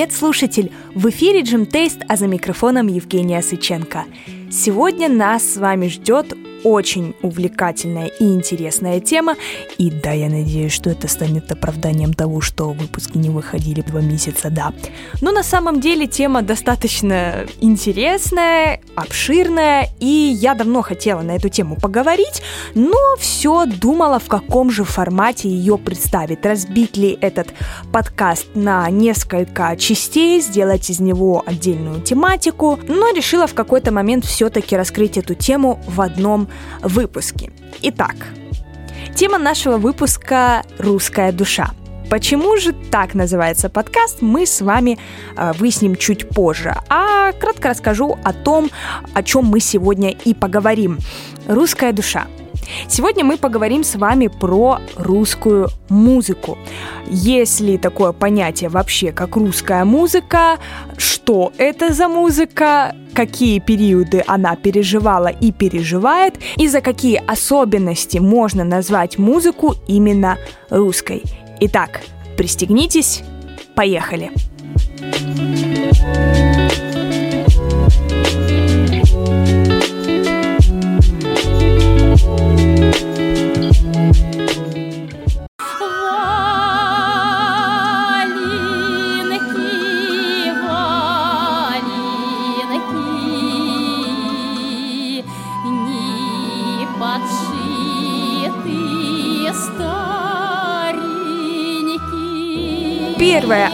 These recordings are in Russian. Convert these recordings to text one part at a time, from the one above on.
Привет, слушатель! В эфире Джим Тейст, а за микрофоном Евгения Сыченко. Сегодня нас с вами ждет очень увлекательная и интересная тема. И да, я надеюсь, что это станет оправданием того, что выпуски не выходили два месяца, да. Но на самом деле тема достаточно интересная, обширная, и я давно хотела на эту тему поговорить, но все думала, в каком же формате ее представить. Разбить ли этот подкаст на несколько частей, сделать из него отдельную тематику, но решила в какой-то момент все-таки раскрыть эту тему в одном выпуске. Итак, тема нашего выпуска «Русская душа». Почему же так называется подкаст, мы с вами э, выясним чуть позже. А кратко расскажу о том, о чем мы сегодня и поговорим. Русская душа. Сегодня мы поговорим с вами про русскую музыку. Есть ли такое понятие вообще, как русская музыка? Что это за музыка? Какие периоды она переживала и переживает? И за какие особенности можно назвать музыку именно русской? Итак, пристегнитесь, поехали! Поехали!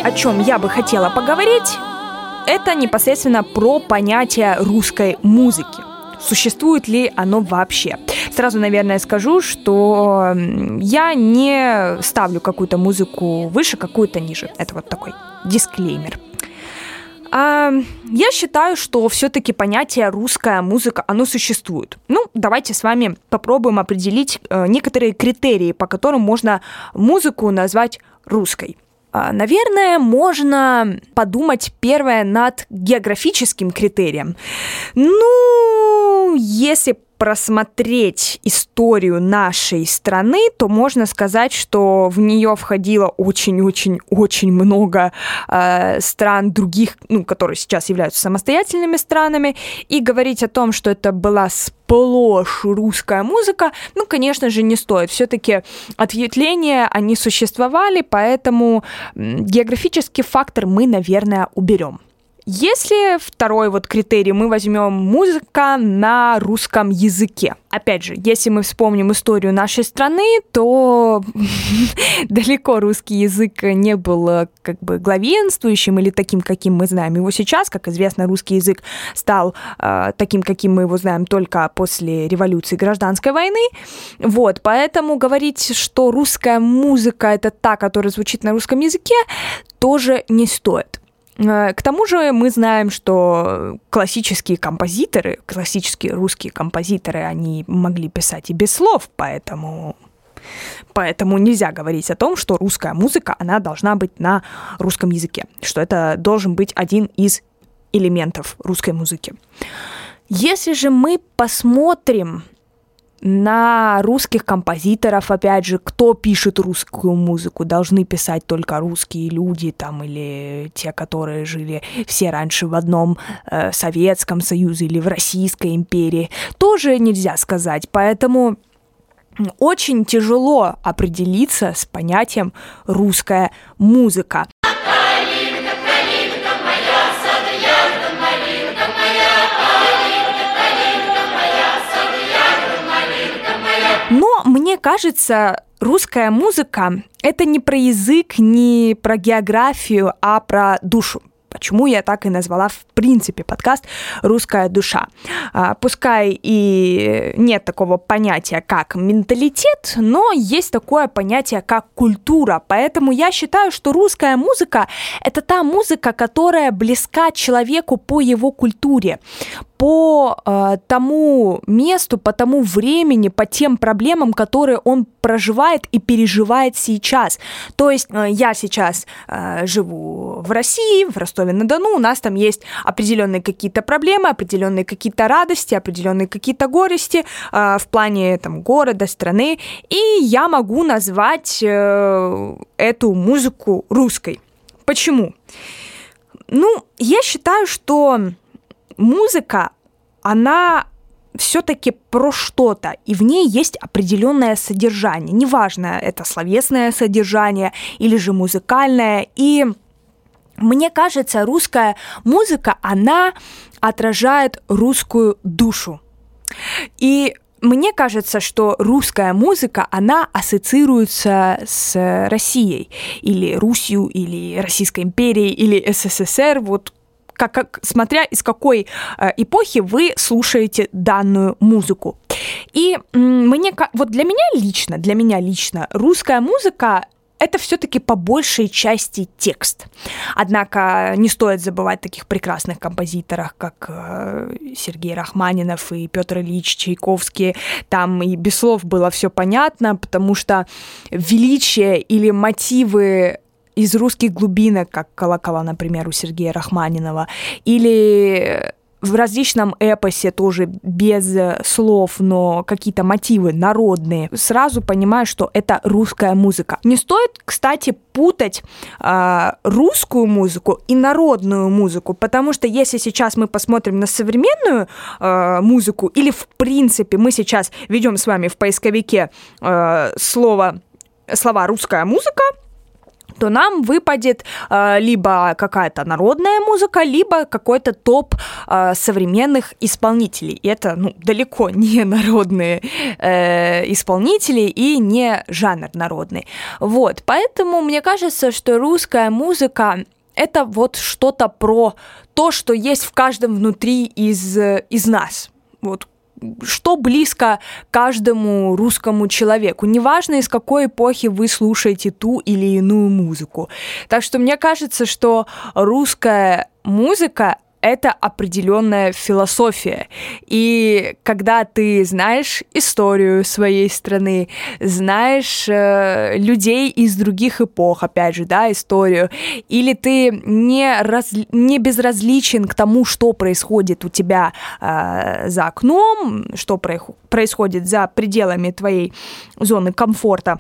О чем я бы хотела поговорить, это непосредственно про понятие русской музыки. Существует ли оно вообще? Сразу, наверное, скажу, что я не ставлю какую-то музыку выше, какую-то ниже. Это вот такой дисклеймер. А, я считаю, что все-таки понятие русская музыка, оно существует. Ну, давайте с вами попробуем определить э, некоторые критерии, по которым можно музыку назвать русской. А, наверное, можно подумать первое над географическим критерием. Ну, если просмотреть историю нашей страны, то можно сказать, что в нее входило очень-очень-очень много э, стран других, ну, которые сейчас являются самостоятельными странами, и говорить о том, что это была сплошь русская музыка, ну, конечно же, не стоит. Все-таки ответвления, они существовали, поэтому географический фактор мы, наверное, уберем. Если второй вот критерий мы возьмем музыка на русском языке. Опять же, если мы вспомним историю нашей страны, то далеко русский язык не был э, как бы главенствующим или таким, каким мы знаем его сейчас. Как известно, русский язык стал э, таким, каким мы его знаем только после революции гражданской войны. Вот, поэтому говорить, что русская музыка это та, которая звучит на русском языке, тоже не стоит. Э, к тому же мы знаем, что классические композиторы, классические русские композиторы, они могли писать и без слов, поэтому Поэтому нельзя говорить о том, что русская музыка, она должна быть на русском языке, что это должен быть один из элементов русской музыки. Если же мы посмотрим на русских композиторов, опять же, кто пишет русскую музыку, должны писать только русские люди там или те, которые жили все раньше в одном э, Советском Союзе или в Российской империи, тоже нельзя сказать. Поэтому очень тяжело определиться с понятием русская музыка. Кажется, русская музыка — это не про язык, не про географию, а про душу. Почему я так и назвала, в принципе, подкаст «Русская душа». А, пускай и нет такого понятия, как менталитет, но есть такое понятие, как культура. Поэтому я считаю, что русская музыка — это та музыка, которая близка человеку по его культуре, по э, тому месту, по тому времени, по тем проблемам, которые он проживает и переживает сейчас. То есть э, я сейчас э, живу в России, в Ростове-на-Дону, у нас там есть определенные какие-то проблемы, определенные какие-то радости, определенные какие-то горести э, в плане там города, страны, и я могу назвать э, эту музыку русской. Почему? Ну, я считаю, что музыка, она все-таки про что-то, и в ней есть определенное содержание. Неважно, это словесное содержание или же музыкальное. И мне кажется, русская музыка, она отражает русскую душу. И мне кажется, что русская музыка, она ассоциируется с Россией, или Русью, или Российской империей, или СССР, вот как, как, смотря из какой э, эпохи вы слушаете данную музыку. И мне, вот для меня лично, для меня лично русская музыка это все-таки по большей части текст. Однако не стоит забывать таких прекрасных композиторах, как э, Сергей Рахманинов и Петр Ильич Чайковский. Там и без слов было все понятно, потому что величие или мотивы из русских глубинок, как колокола, например, у Сергея Рахманинова, или в различном эпосе тоже без слов, но какие-то мотивы народные, сразу понимаю, что это русская музыка. Не стоит, кстати, путать э, русскую музыку и народную музыку, потому что если сейчас мы посмотрим на современную э, музыку или в принципе мы сейчас ведем с вами в поисковике э, слово слова русская музыка, то нам выпадет э, либо какая-то народная музыка, либо какой-то топ э, современных исполнителей. И это ну, далеко не народные э, исполнители и не жанр народный. Вот, поэтому мне кажется, что русская музыка это вот что-то про то, что есть в каждом внутри из, из нас. Вот что близко каждому русскому человеку. Неважно, из какой эпохи вы слушаете ту или иную музыку. Так что мне кажется, что русская музыка это определенная философия. И когда ты знаешь историю своей страны, знаешь э, людей из других эпох, опять же, да, историю, или ты не, раз, не безразличен к тому, что происходит у тебя э, за окном, что происходит за пределами твоей зоны комфорта,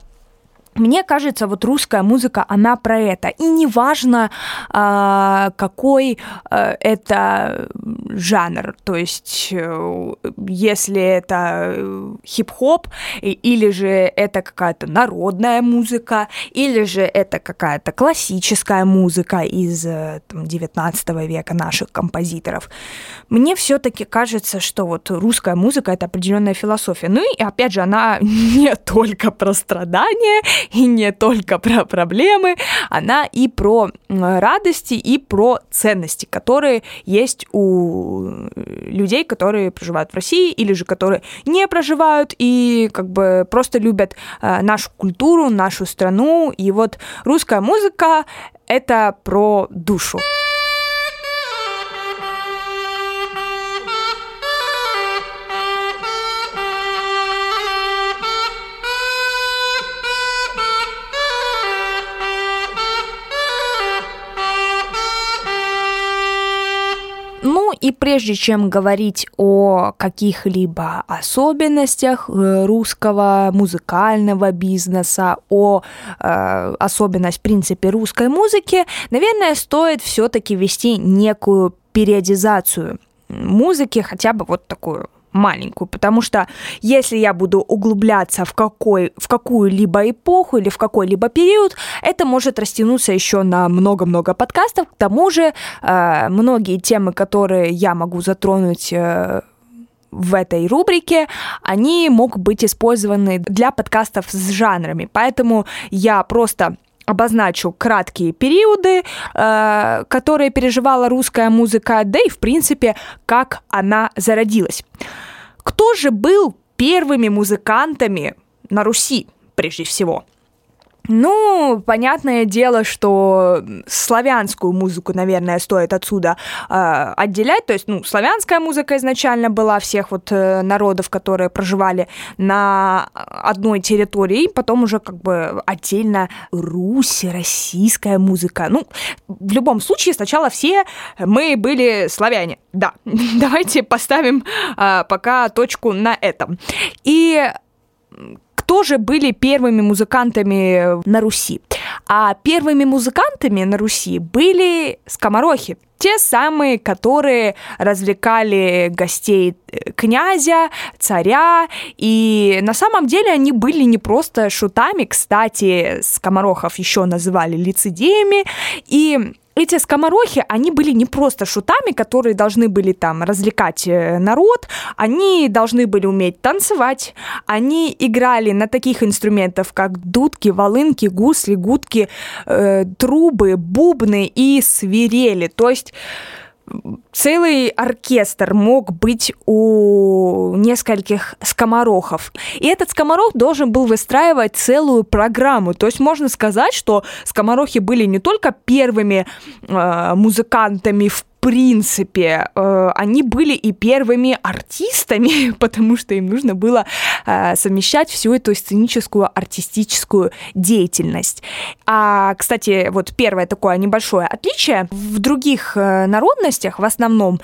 мне кажется, вот русская музыка, она про это. И неважно, а, какой а, это жанр. То есть, э, если это э, хип-хоп, или же это какая-то народная музыка, или же это какая-то классическая музыка из там, 19 века наших композиторов. Мне все-таки кажется, что вот русская музыка это определенная философия. Ну и опять же, она не только про страдания и не только про проблемы, она и про радости, и про ценности, которые есть у людей, которые проживают в России или же которые не проживают и как бы просто любят э, нашу культуру, нашу страну. И вот русская музыка — это про душу. Прежде чем говорить о каких-либо особенностях э, русского музыкального бизнеса, о э, особенность в принципе русской музыки, наверное, стоит все-таки вести некую периодизацию музыки, хотя бы вот такую маленькую, потому что если я буду углубляться в, какой, в какую-либо эпоху или в какой-либо период, это может растянуться еще на много-много подкастов. К тому же э, многие темы, которые я могу затронуть э, в этой рубрике, они могут быть использованы для подкастов с жанрами. Поэтому я просто обозначу краткие периоды, э, которые переживала русская музыка, да и, в принципе, как она зародилась. Кто же был первыми музыкантами на Руси, прежде всего? Ну, понятное дело, что славянскую музыку, наверное, стоит отсюда э, отделять. То есть, ну, славянская музыка изначально была всех вот э, народов, которые проживали на одной территории, потом уже как бы отдельно Русь, российская музыка. Ну, в любом случае, сначала все мы были славяне. Да, давайте поставим э, пока точку на этом. И кто же были первыми музыкантами на Руси? А первыми музыкантами на Руси были скоморохи, те самые, которые развлекали гостей э, князя, царя, и на самом деле они были не просто шутами, кстати, скоморохов еще называли лицедеями, и эти скоморохи, они были не просто шутами, которые должны были там развлекать э, народ, они должны были уметь танцевать, они играли на таких инструментах, как дудки, волынки, гусли, гудки, э, трубы, бубны и свирели. То есть целый оркестр мог быть у нескольких скоморохов. И этот скоморох должен был выстраивать целую программу. То есть можно сказать, что скоморохи были не только первыми э, музыкантами в принципе, э, они были и первыми артистами, потому что им нужно было совмещать всю эту сценическую артистическую деятельность. А, кстати, вот первое такое небольшое отличие. В других э, народностях, в основном,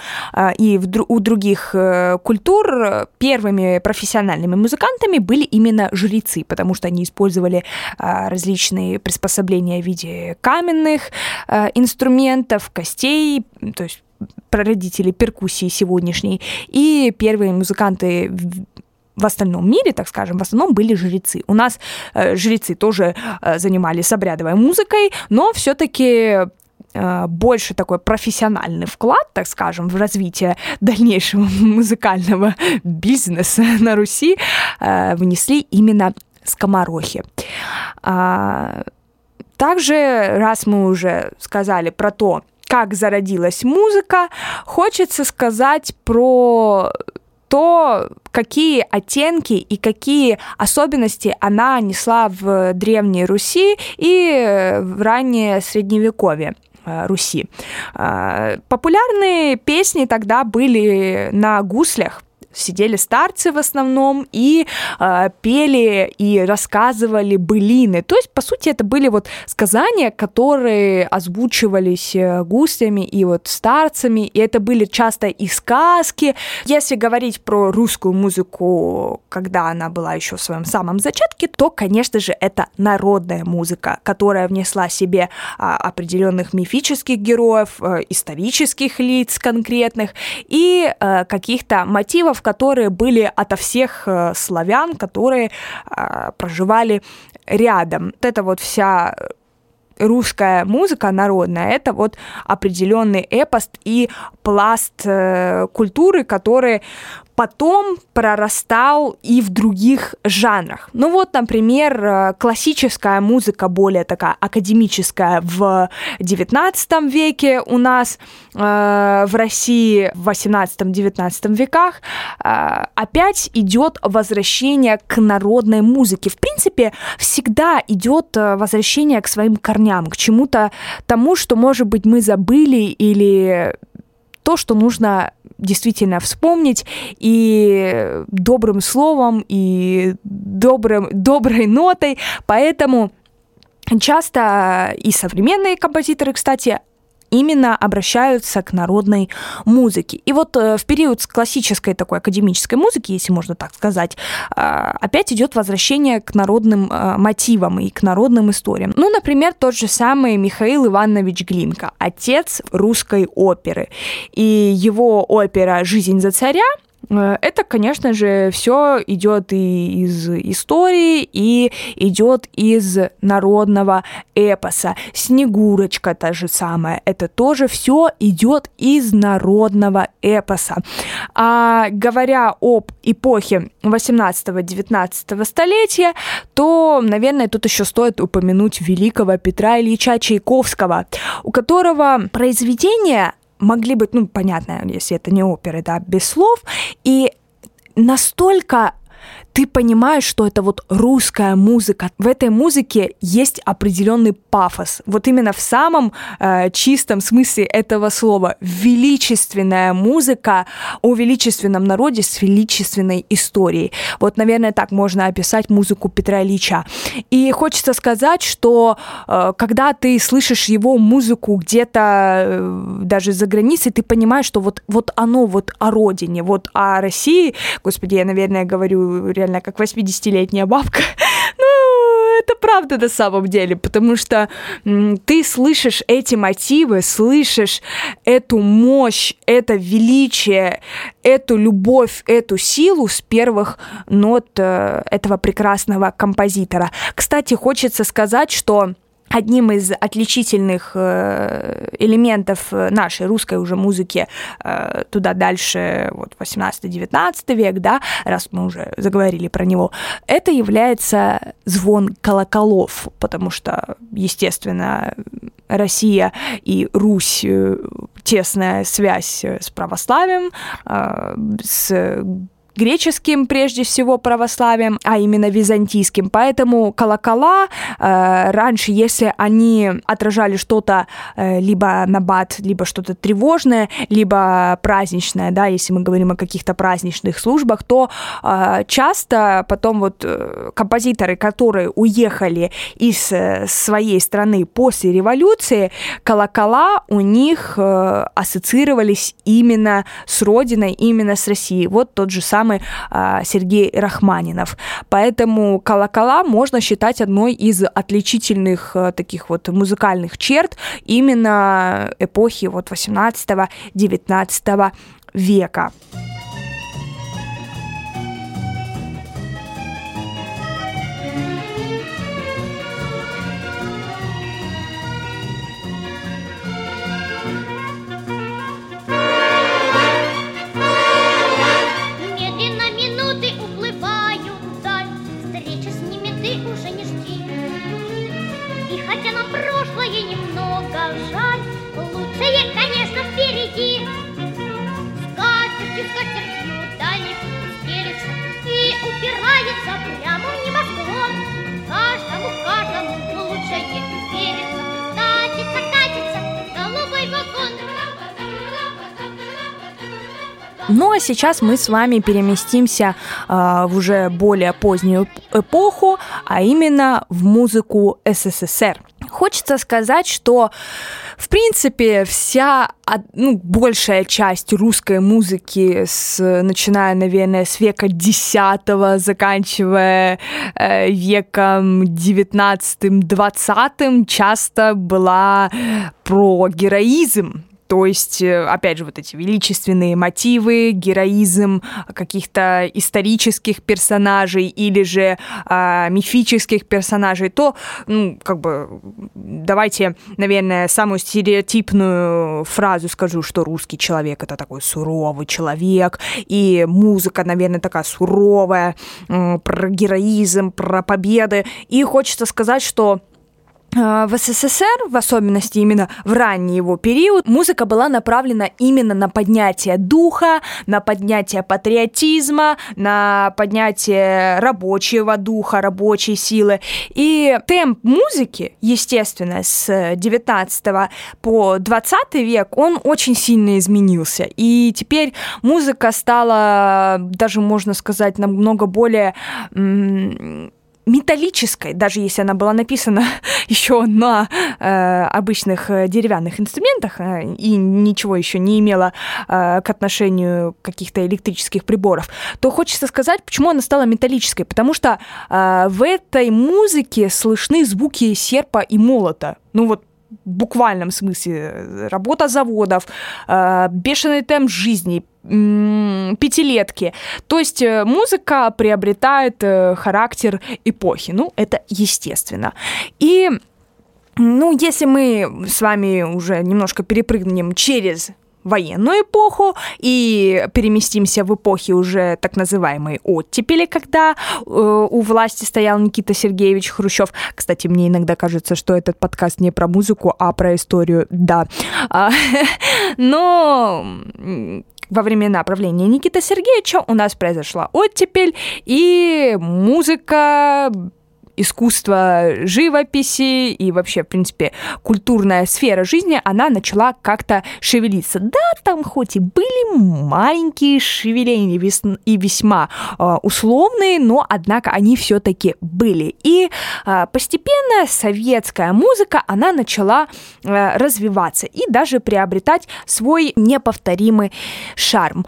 и в, у других культур первыми профессиональными музыкантами были именно жрецы, потому что они использовали различные приспособления в виде каменных инструментов, костей, то есть прародители перкуссии сегодняшней, и первые музыканты в остальном мире, так скажем, в основном были жрецы. У нас э, жрецы тоже э, занимались обрядовой музыкой, но все-таки э, больше такой профессиональный вклад, так скажем, в развитие дальнейшего музыкального бизнеса на Руси э, внесли именно скоморохи. А, также, раз мы уже сказали про то, как зародилась музыка, хочется сказать про то, какие оттенки и какие особенности она несла в Древней Руси и в раннее Средневековье. Э, Руси. Э, популярные песни тогда были на гуслях, сидели старцы в основном и э, пели и рассказывали былины. То есть, по сути, это были вот сказания, которые озвучивались э, гусями и вот старцами, и это были часто и сказки. Если говорить про русскую музыку, когда она была еще в своем самом зачатке, то, конечно же, это народная музыка, которая внесла себе а, определенных мифических героев, а, исторических лиц конкретных и а, каких-то мотивов, которые были ото всех э, славян, которые э, проживали рядом. Вот это вот вся русская музыка народная, это вот определенный эпос и пласт э, культуры, который потом прорастал и в других жанрах. Ну вот, например, э, классическая музыка, более такая академическая в XIX веке у нас, э, в России в XVIII-XIX веках, э, опять идет возвращение к народной музыке. В принципе, всегда идет э, возвращение к своим корням, к чему-то тому, что, может быть, мы забыли или то, что нужно действительно вспомнить и добрым словом, и добрым, доброй нотой. Поэтому часто и современные композиторы, кстати, именно обращаются к народной музыке. И вот э, в период классической такой академической музыки, если можно так сказать, э, опять идет возвращение к народным э, мотивам и к народным историям. Ну, например, тот же самый Михаил Иванович Глинка, отец русской оперы. И его опера «Жизнь за царя» это, конечно же, все идет и из истории, и идет из народного эпоса. Снегурочка та же самая, это тоже все идет из народного эпоса. А говоря об эпохе 18-19 столетия, то, наверное, тут еще стоит упомянуть великого Петра Ильича Чайковского, у которого произведения могли быть, ну, понятно, если это не оперы, да, без слов, и настолько ты понимаешь, что это вот русская музыка. В этой музыке есть определенный пафос. Вот именно в самом э, чистом смысле этого слова. Величественная музыка о величественном народе с величественной историей. Вот, наверное, так можно описать музыку Петра Ильича. И хочется сказать, что э, когда ты слышишь его музыку где-то э, даже за границей, ты понимаешь, что вот, вот оно вот о родине, вот о России. Господи, я, наверное, говорю реально как 80-летняя бабка. ну, это правда на самом деле, потому что ты слышишь эти мотивы, слышишь эту мощь, это величие, эту любовь, эту силу с первых нот э, этого прекрасного композитора. Кстати, хочется сказать, что одним из отличительных э, элементов нашей русской уже музыки э, туда дальше, вот 18-19 век, да, раз мы уже заговорили про него, это является звон колоколов, потому что, естественно, Россия и Русь э, тесная связь с православием, с греческим, прежде всего, православием, а именно византийским. Поэтому колокола э, раньше, если они отражали что-то э, либо набат, либо что-то тревожное, либо праздничное, да, если мы говорим о каких-то праздничных службах, то э, часто потом вот э, композиторы, которые уехали из э, своей страны после революции, колокола у них э, ассоциировались именно с родиной, именно с Россией. Вот тот же самый самый а, Сергей Рахманинов. Поэтому колокола можно считать одной из отличительных а, таких вот музыкальных черт именно эпохи вот 18-19 века. Сейчас мы с вами переместимся э, в уже более позднюю эпоху, а именно в музыку СССР. Хочется сказать, что в принципе вся ну, большая часть русской музыки, с, начиная, наверное, с века X, заканчивая э, веком XIX-XX, часто была про героизм то есть, э, опять же, вот эти величественные мотивы, героизм каких-то исторических персонажей или же э, мифических персонажей, то, ну, как бы, давайте, наверное, самую стереотипную фразу скажу, что русский человек это такой суровый человек, и музыка, наверное, такая суровая, э, про героизм, про победы. И хочется сказать, что в СССР, в особенности именно в ранний его период, музыка была направлена именно на поднятие духа, на поднятие патриотизма, на поднятие рабочего духа, рабочей силы. И темп музыки, естественно, с 19 по 20 век, он очень сильно изменился. И теперь музыка стала, даже можно сказать, намного более металлической, даже если она была написана еще на э, обычных э, деревянных инструментах э, и ничего еще не имела э, к отношению каких-то электрических приборов, то хочется сказать, почему она стала металлической. Потому что э, в этой музыке слышны звуки серпа и молота. Ну вот буквальном смысле работа заводов, э, бешеный темп жизни, пятилетки. То есть э, музыка приобретает э, характер эпохи. Ну, это естественно. И ну, если мы с вами уже немножко перепрыгнем через военную эпоху и переместимся в эпохи уже так называемой оттепели, когда э, у власти стоял Никита Сергеевич Хрущев. Кстати, мне иногда кажется, что этот подкаст не про музыку, а про историю, да. А, но во времена правления Никиты Сергеевича у нас произошла оттепель, и музыка искусство живописи и вообще, в принципе, культурная сфера жизни, она начала как-то шевелиться. Да, там хоть и были маленькие шевеления и весьма э, условные, но, однако, они все-таки были. И э, постепенно советская музыка, она начала э, развиваться и даже приобретать свой неповторимый шарм.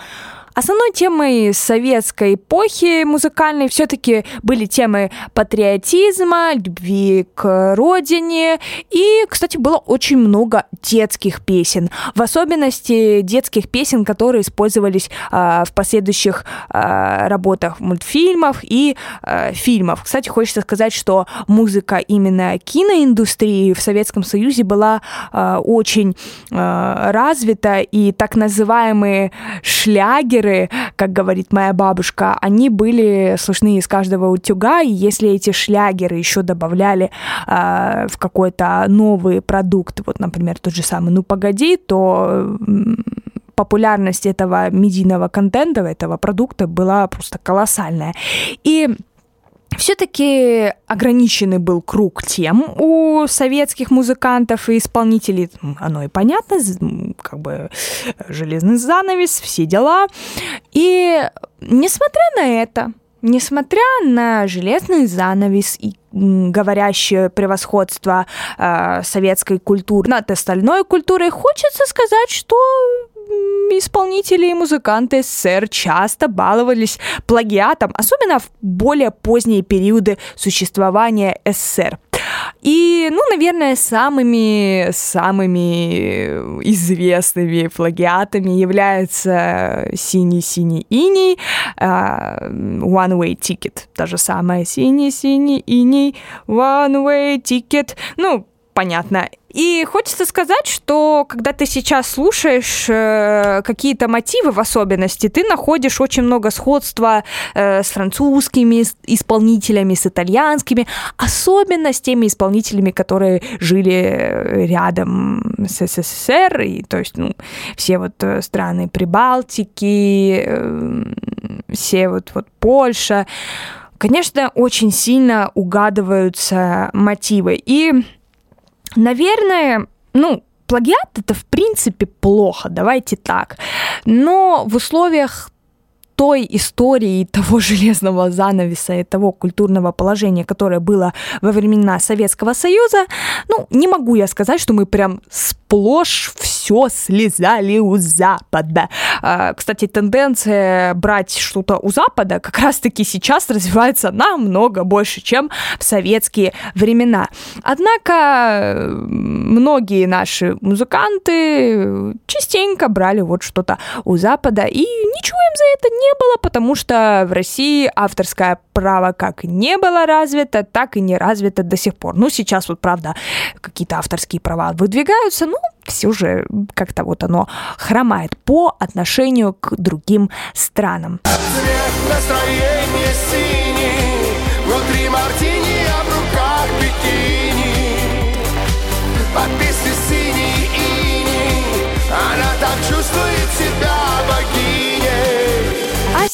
Основной темой советской эпохи музыкальной все-таки были темы патриотизма, любви к родине и, кстати, было очень много детских песен, в особенности детских песен, которые использовались э, в последующих э, работах мультфильмов и э, фильмов. Кстати, хочется сказать, что музыка именно киноиндустрии в Советском Союзе была э, очень э, развита, и так называемые шлягеры, как говорит моя бабушка, они были слышны из каждого утюга, и если эти шлягеры еще добавляли э, в какой-то новый продукт, вот, например, тот же самый «Ну, погоди», то популярность этого медийного контента, этого продукта была просто колоссальная. И все-таки ограниченный был круг тем у советских музыкантов и исполнителей. Оно и понятно, как бы железный занавес, все дела. И несмотря на это, несмотря на железный занавес и говорящее превосходство э, советской культуры над остальной культурой, хочется сказать, что исполнители и музыканты СССР часто баловались плагиатом, особенно в более поздние периоды существования СССР. И, ну, наверное, самыми, самыми известными плагиатами являются «Синий-синий иней», «One Way Ticket», та же самая «Синий-синий иней», «One Way Ticket». Ну, понятно. И хочется сказать, что когда ты сейчас слушаешь э, какие-то мотивы в особенности, ты находишь очень много сходства э, с французскими исполнителями, с итальянскими, особенно с теми исполнителями, которые жили рядом с СССР, и то есть, ну, все вот э, страны Прибалтики, э, все вот, вот Польша. Конечно, очень сильно угадываются мотивы. И Наверное, ну, плагиат это в принципе плохо, давайте так. Но в условиях той истории, того железного занавеса и того культурного положения, которое было во времена Советского Союза, ну, не могу я сказать, что мы прям сплошь все слезали у Запада. А, кстати, тенденция брать что-то у Запада как раз-таки сейчас развивается намного больше, чем в советские времена. Однако многие наши музыканты частенько брали вот что-то у Запада, и ничего им за это не было, потому что в России авторское право как не было развито, так и не развито до сих пор. Ну, сейчас вот, правда, какие-то авторские права выдвигаются, ну, все же как-то вот оно хромает по отношению к другим странам. А. Подписи синий ини, она так чувствует себя. А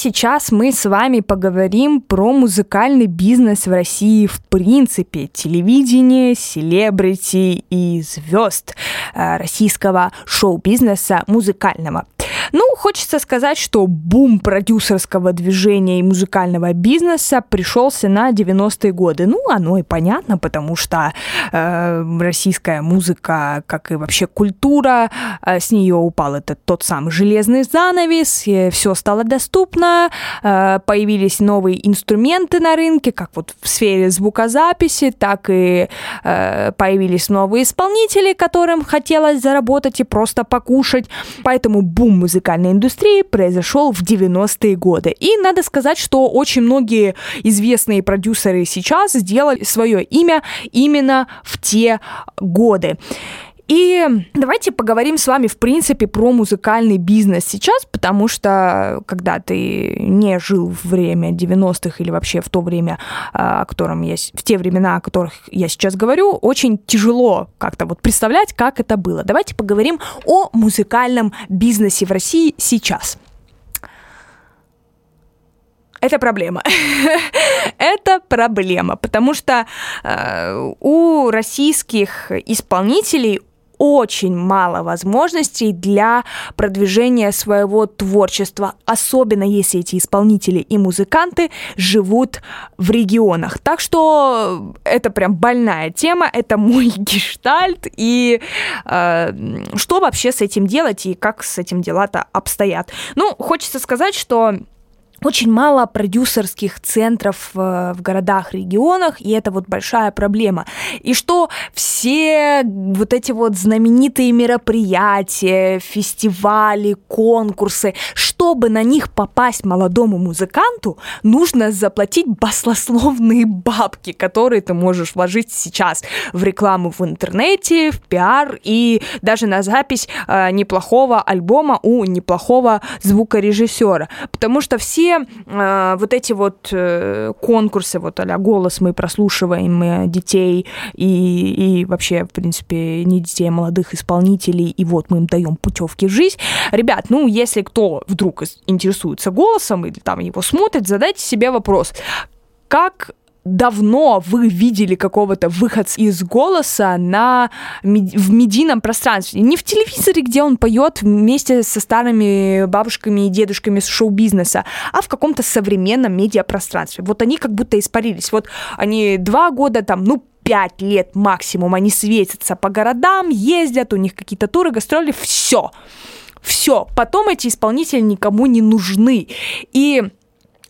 сейчас мы с вами поговорим про музыкальный бизнес в России в принципе, телевидение, селебрити и звезд э, российского шоу-бизнеса музыкального. Ну, хочется сказать, что бум продюсерского движения и музыкального бизнеса пришелся на 90-е годы. Ну, оно и понятно, потому что э, российская музыка, как и вообще культура, э, с нее упал этот тот самый железный занавес, все стало доступно, э, появились новые инструменты на рынке, как вот в сфере звукозаписи, так и э, появились новые исполнители, которым хотелось заработать и просто покушать. Поэтому бум музыкальной индустрии произошел в 90-е годы. И надо сказать, что очень многие известные продюсеры сейчас сделали свое имя именно в те годы. И давайте поговорим с вами, в принципе, про музыкальный бизнес сейчас, потому что когда ты не жил в время 90-х или вообще в то время, а, о котором я, в те времена, о которых я сейчас говорю, очень тяжело как-то вот представлять, как это было. Давайте поговорим о музыкальном бизнесе в России сейчас. Это проблема. Это проблема, потому что э, у российских исполнителей очень мало возможностей для продвижения своего творчества, особенно если эти исполнители и музыканты живут в регионах. Так что это прям больная тема, это мой гештальт, и э, что вообще с этим делать и как с этим дела-то обстоят. Ну, хочется сказать, что очень мало продюсерских центров в, в городах, регионах, и это вот большая проблема. И что все вот эти вот знаменитые мероприятия, фестивали, конкурсы, чтобы на них попасть молодому музыканту, нужно заплатить баслословные бабки, которые ты можешь вложить сейчас в рекламу в интернете, в пиар и даже на запись э, неплохого альбома у неплохого звукорежиссера. Потому что все э, вот эти вот э, конкурсы, вот а голос мы прослушиваем э, детей и, и вообще, в принципе, не детей, а молодых исполнителей, и вот мы им даем путевки в жизнь. Ребят, ну, если кто вдруг интересуется голосом или там его смотрит, задайте себе вопрос, как давно вы видели какого-то выходца из голоса на, в медийном пространстве. Не в телевизоре, где он поет вместе со старыми бабушками и дедушками с шоу-бизнеса, а в каком-то современном медиапространстве. Вот они как будто испарились. Вот они два года там, ну, пять лет максимум, они светятся по городам, ездят, у них какие-то туры, гастроли, все. Все. Потом эти исполнители никому не нужны. И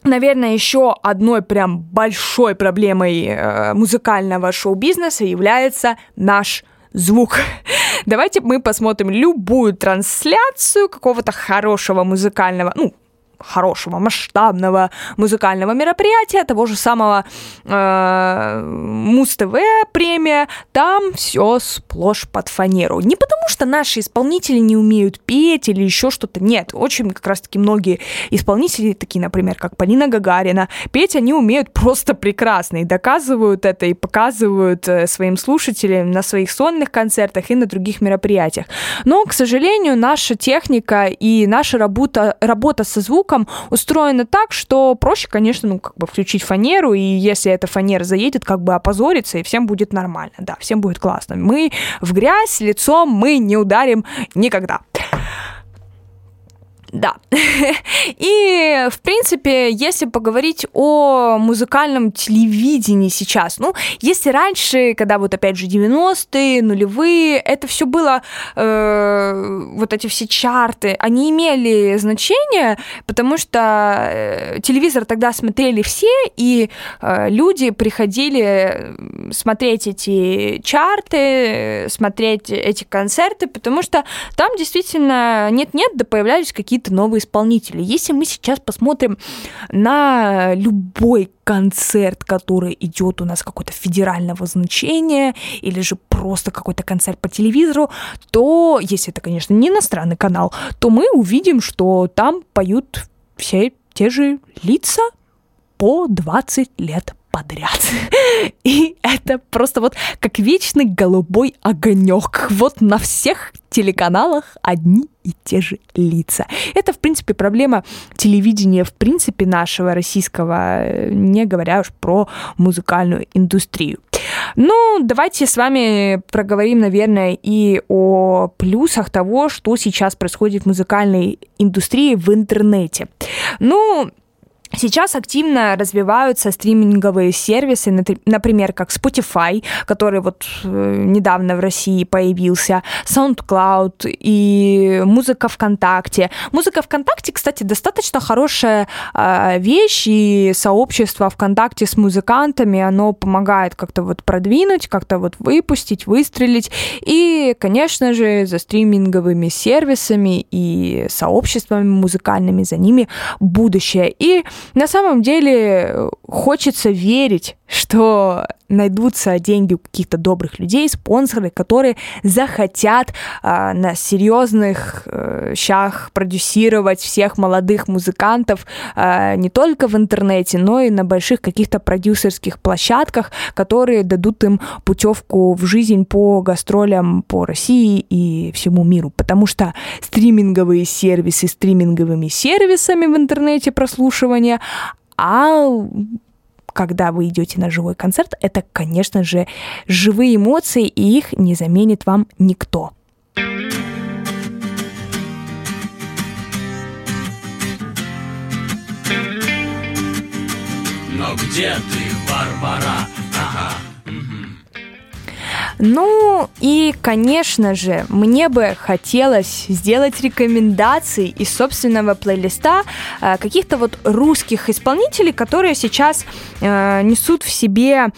Наверное, еще одной прям большой проблемой э, музыкального шоу-бизнеса является наш звук. Давайте мы посмотрим любую трансляцию какого-то хорошего музыкального, ну, хорошего, масштабного музыкального мероприятия, того же самого э, Муз-ТВ премия, там все сплошь под фанеру. Не потому, что наши исполнители не умеют петь или еще что-то, нет. Очень как раз-таки многие исполнители, такие, например, как Полина Гагарина, петь они умеют просто прекрасно и доказывают это и показывают э, своим слушателям на своих сольных концертах и на других мероприятиях. Но, к сожалению, наша техника и наша работа, работа со звуком звуком устроено так, что проще, конечно, ну, как бы включить фанеру, и если эта фанера заедет, как бы опозориться, и всем будет нормально, да, всем будет классно. Мы в грязь лицом мы не ударим никогда. Да. И, в принципе, если поговорить о музыкальном телевидении сейчас, ну, если раньше, когда вот опять же 90-е, нулевые, это все было, э, вот эти все чарты, они имели значение, потому что э, телевизор тогда смотрели все, и э, люди приходили смотреть эти чарты, смотреть эти концерты, потому что там действительно нет-нет, да появлялись какие-то какие-то новые исполнители. Если мы сейчас посмотрим на любой концерт, который идет у нас какого-то федерального значения, или же просто какой-то концерт по телевизору, то, если это, конечно, не иностранный канал, то мы увидим, что там поют все те же лица по 20 лет подряд. И это просто вот как вечный голубой огонек. Вот на всех телеканалах одни и те же лица. Это, в принципе, проблема телевидения, в принципе, нашего российского, не говоря уж про музыкальную индустрию. Ну, давайте с вами проговорим, наверное, и о плюсах того, что сейчас происходит в музыкальной индустрии в интернете. Ну, Сейчас активно развиваются стриминговые сервисы, например, как Spotify, который вот э, недавно в России появился, SoundCloud и музыка ВКонтакте. Музыка ВКонтакте, кстати, достаточно хорошая э, вещь, и сообщество ВКонтакте с музыкантами, оно помогает как-то вот продвинуть, как-то вот выпустить, выстрелить. И, конечно же, за стриминговыми сервисами и сообществами музыкальными за ними будущее. И на самом деле э, хочется верить, что найдутся деньги у каких-то добрых людей, спонсоры, которые захотят э, на серьезных э, щах продюсировать всех молодых музыкантов э, не только в интернете, но и на больших каких-то продюсерских площадках, которые дадут им путевку в жизнь по гастролям по России и всему миру. Потому что стриминговые сервисы стриминговыми сервисами в интернете прослушивания, а когда вы идете на живой концерт, это, конечно же, живые эмоции, и их не заменит вам никто. Но где ты, Варвара? Ну и, конечно же, мне бы хотелось сделать рекомендации из собственного плейлиста э, каких-то вот русских исполнителей, которые сейчас э, несут в себе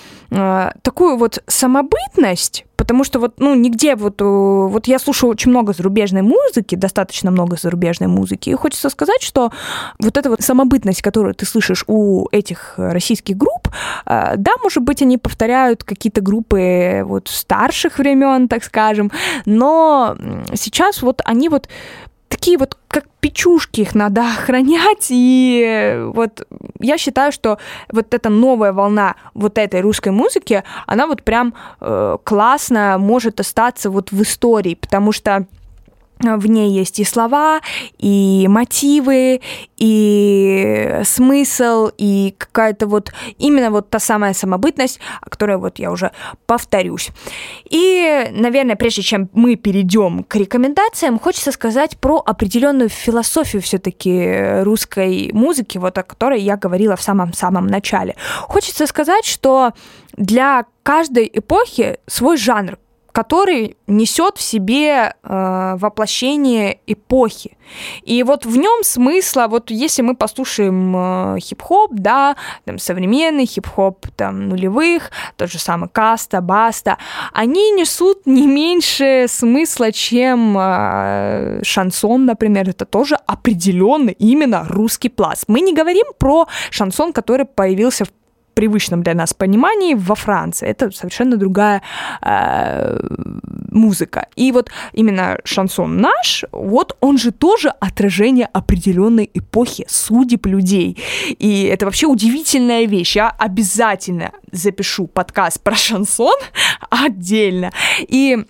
такую вот самобытность, потому что вот, ну, нигде вот, э, вот я слушаю очень много зарубежной музыки, достаточно много зарубежной музыки, и хочется сказать, что вот эта вот самобытность, которую ты слышишь у этих российских групп, э, да, может быть, они повторяют какие-то группы вот старших времен, так скажем, но сейчас вот они вот такие вот как печушки их надо охранять, и вот я считаю, что вот эта новая волна вот этой русской музыки, она вот прям э, классно может остаться вот в истории, потому что в ней есть и слова, и мотивы, и смысл, и какая-то вот именно вот та самая самобытность, о которой вот я уже повторюсь. И, наверное, прежде чем мы перейдем к рекомендациям, хочется сказать про определенную философию все-таки русской музыки, вот о которой я говорила в самом-самом начале. Хочется сказать, что для каждой эпохи свой жанр, который несет в себе э, воплощение эпохи. И вот в нем смысла, вот если мы послушаем э, хип-хоп, да, там современный хип-хоп там нулевых, тот же самый Каста, Баста, они несут не меньше смысла, чем э, шансон, например, это тоже определенный именно русский пласт. Мы не говорим про шансон, который появился в привычном для нас понимании во Франции. Это совершенно другая э, музыка. И вот именно шансон наш, вот он же тоже отражение определенной эпохи судеб людей. И это вообще удивительная вещь. Я обязательно запишу подкаст про шансон отдельно. И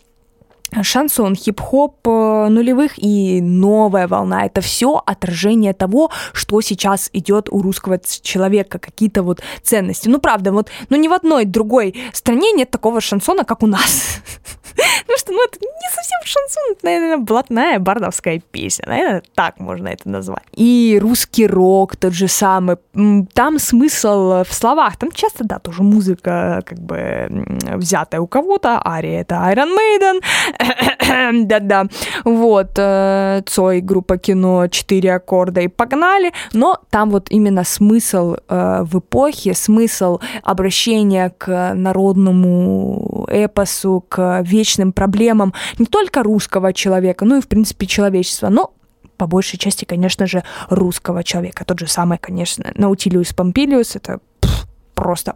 шансон, хип-хоп э, нулевых и новая волна. Это все отражение того, что сейчас идет у русского человека, какие-то вот ценности. Ну, правда, вот, ну, ни в одной другой стране нет такого шансона, как у нас. Ну что, ну это не совсем шансон, это, наверное, блатная бардовская песня, наверное, так можно это назвать. И русский рок тот же самый, там смысл в словах, там часто, да, тоже музыка как бы взятая у кого-то, ария это Iron Maiden, да-да, вот, э, Цой, группа кино, четыре аккорда и погнали, но там вот именно смысл э, в эпохе, смысл обращения к народному эпосу, к вечным проблемам не только русского человека, но и, в принципе, человечества. Но по большей части, конечно же, русского человека. Тот же самый, конечно, Наутилус Помпилиус, это просто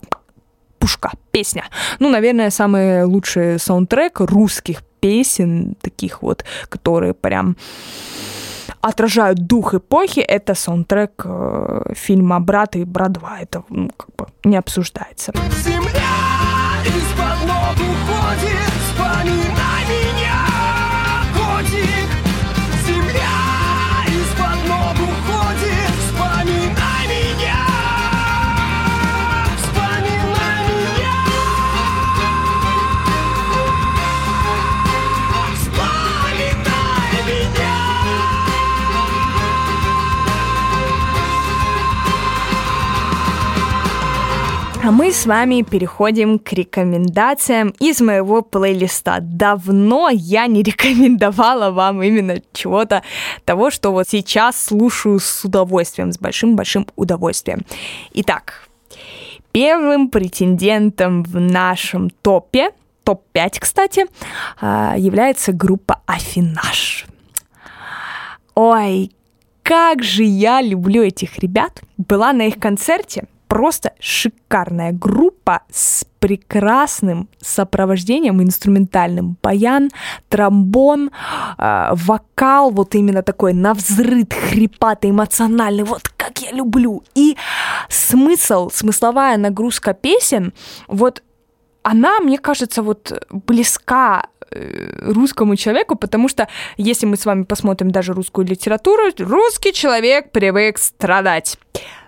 пушка, песня. Ну, наверное, самый лучший саундтрек русских песен, таких вот, которые прям отражают дух эпохи, это саундтрек э, фильма «Брат» и «Брат 2». Это ну, как бы не обсуждается. Земля из-под ног уходит money А мы с вами переходим к рекомендациям из моего плейлиста. Давно я не рекомендовала вам именно чего-то того, что вот сейчас слушаю с удовольствием, с большим-большим удовольствием. Итак, первым претендентом в нашем топе, топ-5, кстати, а, является группа Афинаж. Ой, как же я люблю этих ребят. Была на их концерте, просто шикарная группа с прекрасным сопровождением инструментальным. Баян, тромбон, э, вокал вот именно такой на взрыв, хрипатый, эмоциональный, вот как я люблю. И смысл, смысловая нагрузка песен, вот она, мне кажется, вот близка э, русскому человеку, потому что если мы с вами посмотрим даже русскую литературу, русский человек привык страдать.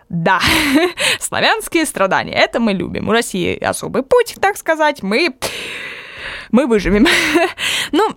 Да, славянские страдания, это мы любим. У России особый путь, так сказать, мы, мы выживем. ну,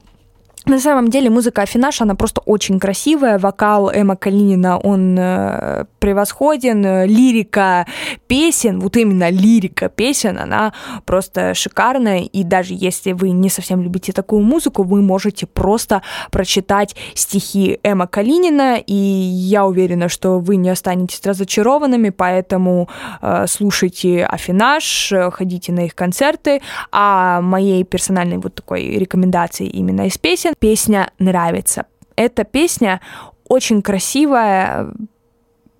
На самом деле музыка Афинаш, она просто очень красивая. Вокал Эма Калинина, он э, превосходен. Лирика песен, вот именно лирика песен, она просто шикарная. И даже если вы не совсем любите такую музыку, вы можете просто прочитать стихи Эма Калинина. И я уверена, что вы не останетесь разочарованными, поэтому э, слушайте Афинаш, ходите на их концерты. А моей персональной вот такой рекомендации именно из песен песня нравится. Эта песня очень красивая,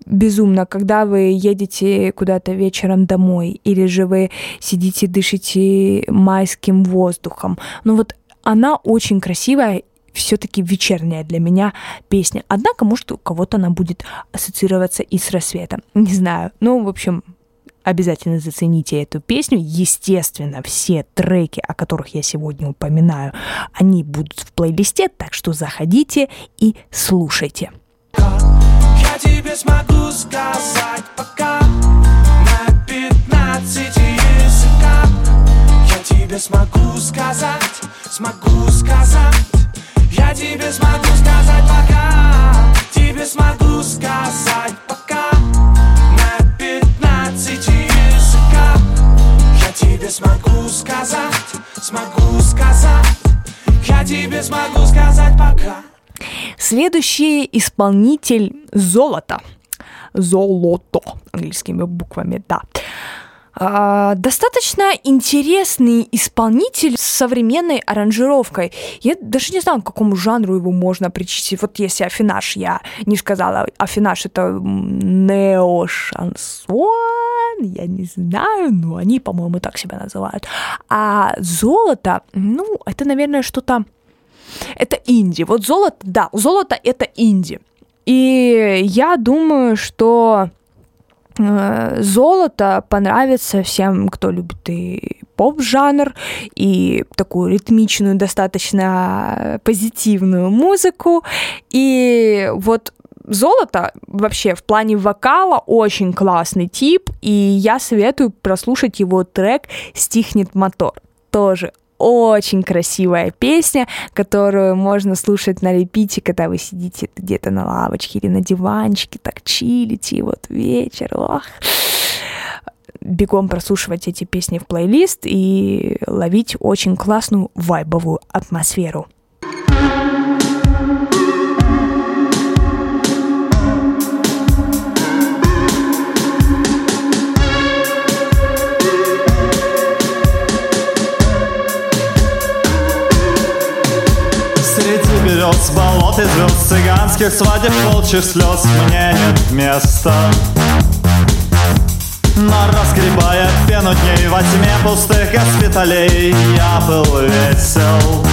безумно, когда вы едете куда-то вечером домой, или же вы сидите, дышите майским воздухом. Ну вот она очень красивая, все-таки вечерняя для меня песня. Однако, может, у кого-то она будет ассоциироваться и с рассветом. Не знаю. Ну, в общем, Обязательно зацените эту песню. Естественно, все треки, о которых я сегодня упоминаю, они будут в плейлисте, так что заходите и слушайте. Я тебе смогу сказать Следующий исполнитель золота. Золото английскими буквами, да. А, достаточно интересный исполнитель с современной аранжировкой. Я даже не знаю, к какому жанру его можно причислить. Вот если Афинаш, я не сказала, Афинаш это нео-шансон, я не знаю, но они, по-моему, так себя называют. А золото, ну, это, наверное, что-то... Это инди. Вот золото, да, золото это инди. И я думаю, что Э, золото понравится всем, кто любит и поп-жанр, и такую ритмичную, достаточно позитивную музыку. И вот Золото вообще в плане вокала очень классный тип, и я советую прослушать его трек «Стихнет мотор». Тоже очень красивая песня, которую можно слушать на репите, когда вы сидите где-то на лавочке или на диванчике, так чилите, и вот вечер, ох бегом прослушивать эти песни в плейлист и ловить очень классную вайбовую атмосферу. Берез, болот и звезд Цыганских свадеб, волчьих слез. Мне нет места. Но разгребая пену дней во тьме пустых госпиталей Я был весел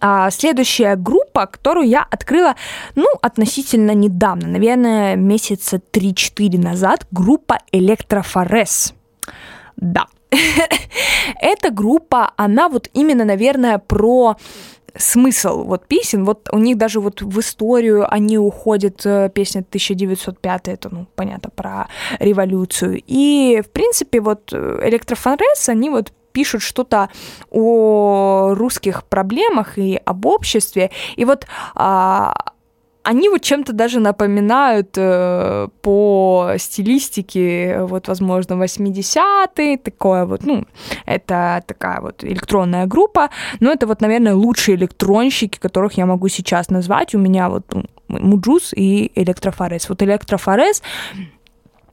А следующая группа, которую я открыла, ну, относительно недавно, наверное, месяца 3-4 назад, группа Электрофорез. Да. Эта группа, она вот именно, наверное, про смысл вот песен, вот у них даже вот в историю они уходят, э, песня 1905, это, ну, понятно, про революцию. И, в принципе, вот э, Электрофорез, они вот пишут что-то о русских проблемах и об обществе. И вот а, они вот чем-то даже напоминают э, по стилистике, вот, возможно, 80-е, такое вот, ну, это такая вот электронная группа, но это вот, наверное, лучшие электронщики, которых я могу сейчас назвать. У меня вот ну, Mujuice и Электрофорез. Вот Электрофорез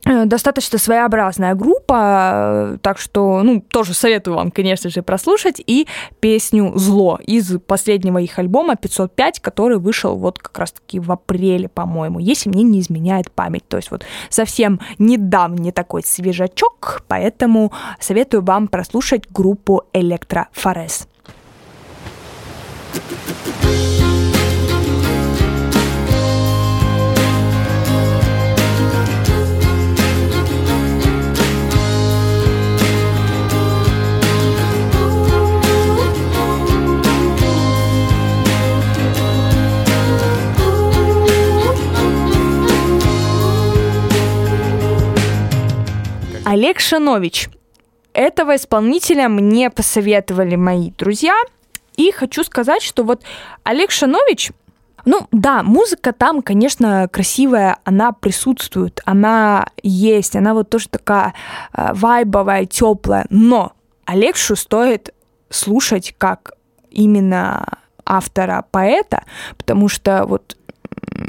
достаточно своеобразная группа, так что, ну, тоже советую вам, конечно же, прослушать и песню «Зло» из последнего их альбома 505, который вышел вот как раз-таки в апреле, по-моему, если мне не изменяет память. То есть вот совсем недавний такой свежачок, поэтому советую вам прослушать группу «Электрофорез». thank you Олег Шанович. Этого исполнителя мне посоветовали мои друзья. И хочу сказать, что вот Олег Шанович ну да, музыка там, конечно, красивая, она присутствует, она есть, она вот тоже такая э, вайбовая, теплая, но Олегшу стоит слушать как именно автора поэта, потому что вот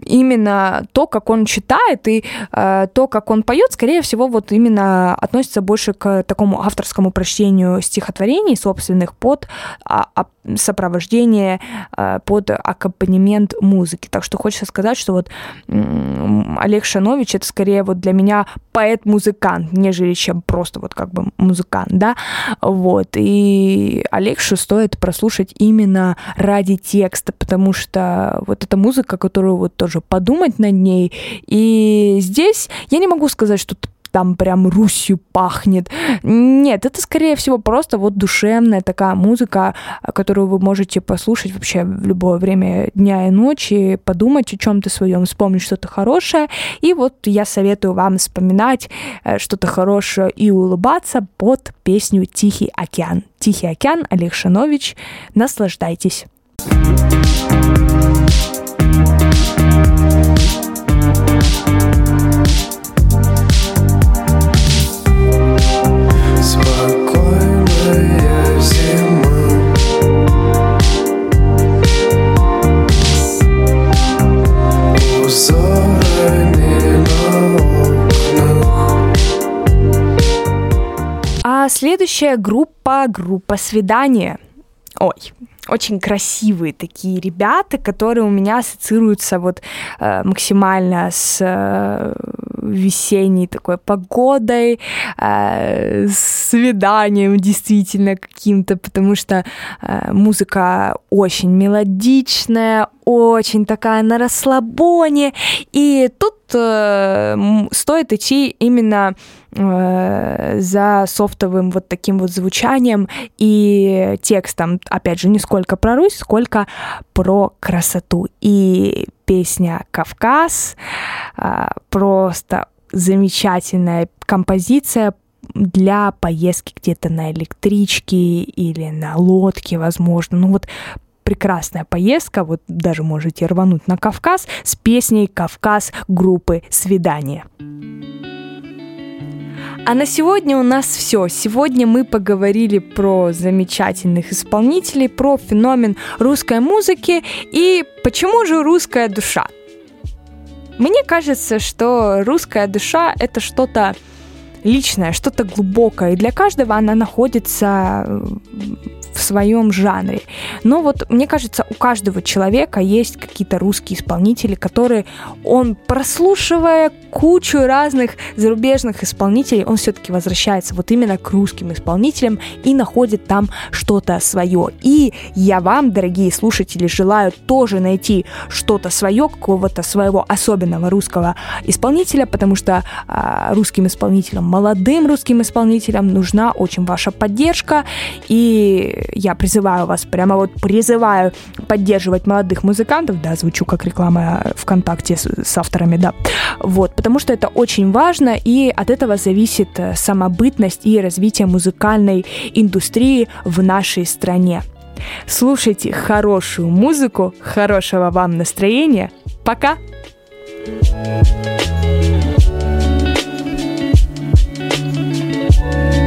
именно то, как он читает и э, то, как он поет, скорее всего, вот именно относится больше к такому авторскому прочтению стихотворений собственных под а, а, сопровождение, э, под аккомпанемент музыки. Так что хочется сказать, что вот э, Олег Шанович это скорее вот для меня поэт-музыкант, нежели чем просто вот как бы музыкант, да, вот. И Олегшу стоит прослушать именно ради текста, потому что вот эта музыка, которую вот тоже подумать над ней. И здесь я не могу сказать, что там прям Русью пахнет. Нет, это скорее всего просто вот душевная такая музыка, которую вы можете послушать вообще в любое время дня и ночи, подумать о чем-то своем, вспомнить что-то хорошее. И вот я советую вам вспоминать э, что-то хорошее и улыбаться под песню «Тихий океан». «Тихий океан» Олег Шанович. Наслаждайтесь. Следующая группа — группа свидания. Ой, очень красивые такие ребята, которые у меня ассоциируются вот э, максимально с э, весенней такой погодой, э, свиданием действительно каким-то, потому что э, музыка очень мелодичная, очень такая на расслабоне, и тут э, стоит идти именно за софтовым вот таким вот звучанием и текстом, опять же, не сколько про Русь, сколько про красоту. И песня «Кавказ» э, просто замечательная композиция для поездки где-то на электричке или на лодке, возможно. Ну вот прекрасная поездка, вот даже можете рвануть на Кавказ с песней «Кавказ» группы «Свидание». А на сегодня у нас все. Сегодня мы поговорили про замечательных исполнителей, про феномен русской музыки и почему же русская душа. Мне кажется, что русская душа это что-то личное, что-то глубокое. И для каждого она находится в своем жанре. Но вот мне кажется, у каждого человека есть какие-то русские исполнители, которые он, прослушивая кучу разных зарубежных исполнителей, он все-таки возвращается вот именно к русским исполнителям и находит там что-то свое. И я вам, дорогие слушатели, желаю тоже найти что-то свое, какого-то своего особенного русского исполнителя, потому что э, русским исполнителям, молодым русским исполнителям нужна очень ваша поддержка. И я призываю вас, прямо вот призываю поддерживать молодых музыкантов, да, звучу как реклама ВКонтакте с, с авторами, да, вот, потому что это очень важно, и от этого зависит э, самобытность и развитие музыкальной индустрии в нашей стране. Слушайте хорошую музыку, хорошего вам настроения. Пока! thank you